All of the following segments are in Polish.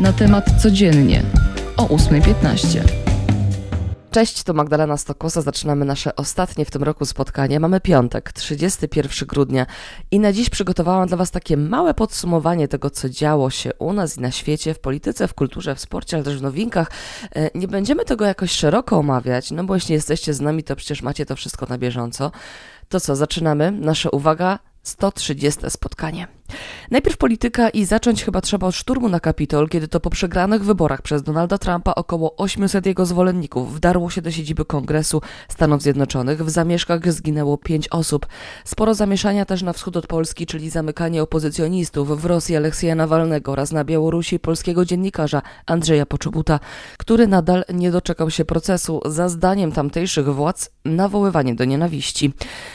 Na temat codziennie o 8.15. Cześć, to Magdalena Stokosa. Zaczynamy nasze ostatnie w tym roku spotkanie. Mamy piątek, 31 grudnia i na dziś przygotowałam dla Was takie małe podsumowanie tego, co działo się u nas i na świecie, w polityce, w kulturze, w sporcie, ale też w nowinkach. E, nie będziemy tego jakoś szeroko omawiać, no bo jeśli jesteście z nami, to przecież macie to wszystko na bieżąco. To co, zaczynamy? Nasza uwaga, 130 spotkanie. Najpierw polityka i zacząć chyba trzeba od szturmu na Kapitol, kiedy to po przegranych wyborach przez Donalda Trumpa około 800 jego zwolenników wdarło się do siedziby Kongresu Stanów Zjednoczonych. W zamieszkach zginęło 5 osób. Sporo zamieszania też na wschód od Polski, czyli zamykanie opozycjonistów w Rosji Aleksieja Nawalnego oraz na Białorusi polskiego dziennikarza Andrzeja Poczobuta, który nadal nie doczekał się procesu za zdaniem tamtejszych władz nawoływanie do nienawiści.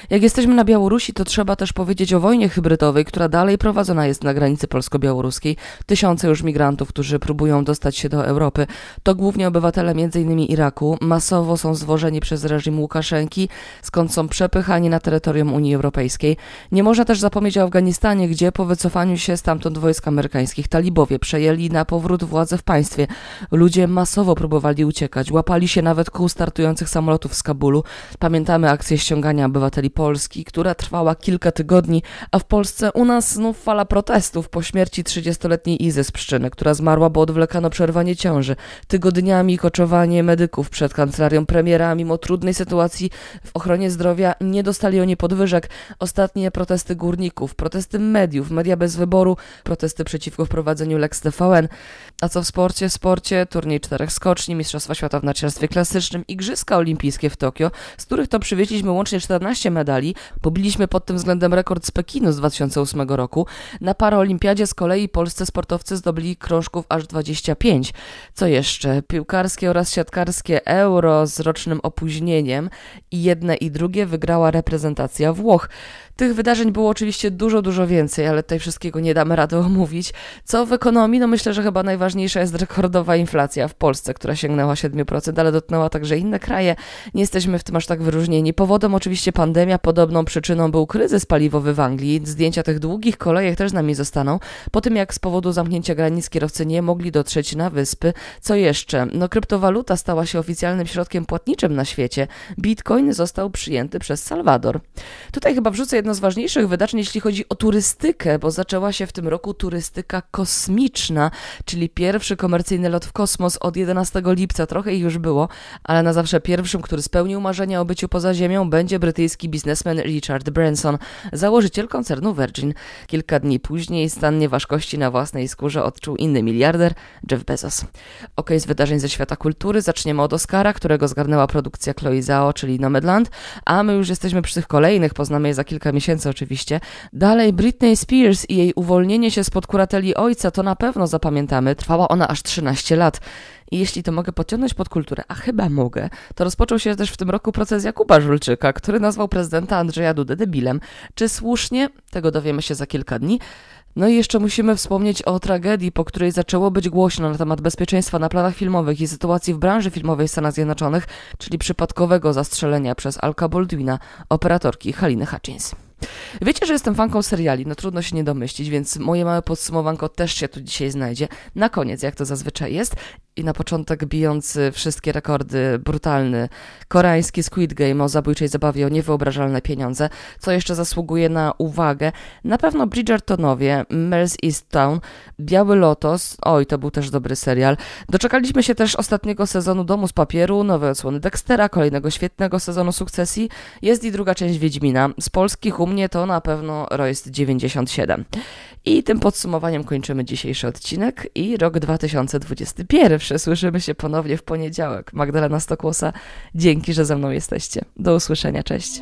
Jak jesteśmy na Białorusi, to trzeba też powiedzieć o wojnie hybrydowej, która dalej prowadzona jest na granicy polsko-białoruskiej. Tysiące już migrantów, którzy próbują dostać się do Europy, to głównie obywatele m.in. Iraku. Masowo są zwożeni przez reżim Łukaszenki, skąd są przepychani na terytorium Unii Europejskiej. Nie można też zapomnieć o Afganistanie, gdzie po wycofaniu się stamtąd wojsk amerykańskich talibowie przejęli na powrót władzę w państwie. Ludzie masowo próbowali uciekać, łapali się nawet kół startujących samolotów z Kabulu. Pamiętamy akcję ściągania obywateli Polski, która trwała kilka tygodni, a w Polsce u nas znów fala protestów po śmierci 30-letniej Izy z Pszczyny, która zmarła, bo odwlekano przerwanie ciąży. Tygodniami koczowanie medyków przed kancelarią premiera, mimo trudnej sytuacji w ochronie zdrowia, nie dostali oni podwyżek. Ostatnie protesty górników, protesty mediów, media bez wyboru, protesty przeciwko wprowadzeniu Lex TVN. A co w sporcie? W sporcie turniej czterech skoczni, Mistrzostwa Świata w narciarstwie klasycznym, Igrzyska Olimpijskie w Tokio, z których to przywieźliśmy łącznie 14 medali. Pobiliśmy pod tym względem rekord z Pekinu z 2008 roku. Na paraolimpiadzie z kolei polscy sportowcy zdobyli krążków aż 25. Co jeszcze? Piłkarskie oraz siatkarskie euro z rocznym opóźnieniem i jedne i drugie wygrała reprezentacja Włoch. Tych wydarzeń było oczywiście dużo, dużo więcej, ale tutaj wszystkiego nie damy rady omówić. Co w ekonomii? No myślę, że chyba najważniejsza jest rekordowa inflacja w Polsce, która sięgnęła 7%, ale dotknęła także inne kraje. Nie jesteśmy w tym aż tak wyróżnieni. Powodem oczywiście pandemia, podobną przyczyną był kryzys paliwowy w Anglii. Zdjęcia tych długich kolejek też z nami zostaną. Po tym jak z powodu zamknięcia granic kierowcy nie mogli dotrzeć na wyspy. Co jeszcze? No kryptowaluta stała się oficjalnym środkiem płatniczym na świecie. Bitcoin został przyjęty przez Salwador. Tutaj chyba wrzucę jedno z ważniejszych wydarzeń, jeśli chodzi o turystykę, bo zaczęła się w tym roku turystyka kosmiczna, czyli pierwszy komercyjny lot w kosmos od 11 lipca. Trochę ich już było, ale na zawsze pierwszym, który spełnił marzenia o byciu poza Ziemią, będzie brytyjski biznesmen Richard Branson, założyciel koncernu Virgin. Kilka dni później stan nieważkości na własnej skórze odczuł inny miliarder, Jeff Bezos. Ok, z wydarzeń ze świata kultury zaczniemy od Oscara, którego zgarnęła produkcja Chloe Zhao, czyli Nomadland, a my już jesteśmy przy tych kolejnych, poznamy je za kilka miesięcy oczywiście. Dalej Britney Spears i jej uwolnienie się spod kurateli ojca, to na pewno zapamiętamy. Trwała ona aż 13 lat. I jeśli to mogę podciągnąć pod kulturę, a chyba mogę, to rozpoczął się też w tym roku proces Jakuba Żulczyka, który nazwał prezydenta Andrzeja Dudę debilem. Czy słusznie? Tego dowiemy się za kilka dni. No i jeszcze musimy wspomnieć o tragedii, po której zaczęło być głośno na temat bezpieczeństwa na planach filmowych i sytuacji w branży filmowej Stanów Zjednoczonych, czyli przypadkowego zastrzelenia przez Alka Baldwina, operatorki Haliny Hutchins. Wiecie, że jestem fanką seriali, no trudno się nie domyślić, więc moje małe podsumowanko też się tu dzisiaj znajdzie. Na koniec, jak to zazwyczaj jest, i na początek bijący wszystkie rekordy, brutalny koreański Squid Game o zabójczej zabawie o niewyobrażalne pieniądze, co jeszcze zasługuje na uwagę. Na pewno Bridgertonowie, Mel's East Town, Biały Lotos, oj, to był też dobry serial. Doczekaliśmy się też ostatniego sezonu Domu z Papieru, nowe odsłony Dextera, kolejnego świetnego sezonu sukcesji. Jest i druga część Wiedźmina. Z polskich u mnie to na pewno Royst 97. I tym podsumowaniem kończymy dzisiejszy odcinek i rok 2021 pierwsze. Słyszymy się ponownie w poniedziałek. Magdalena Stokłosa, dzięki, że ze mną jesteście. Do usłyszenia, cześć.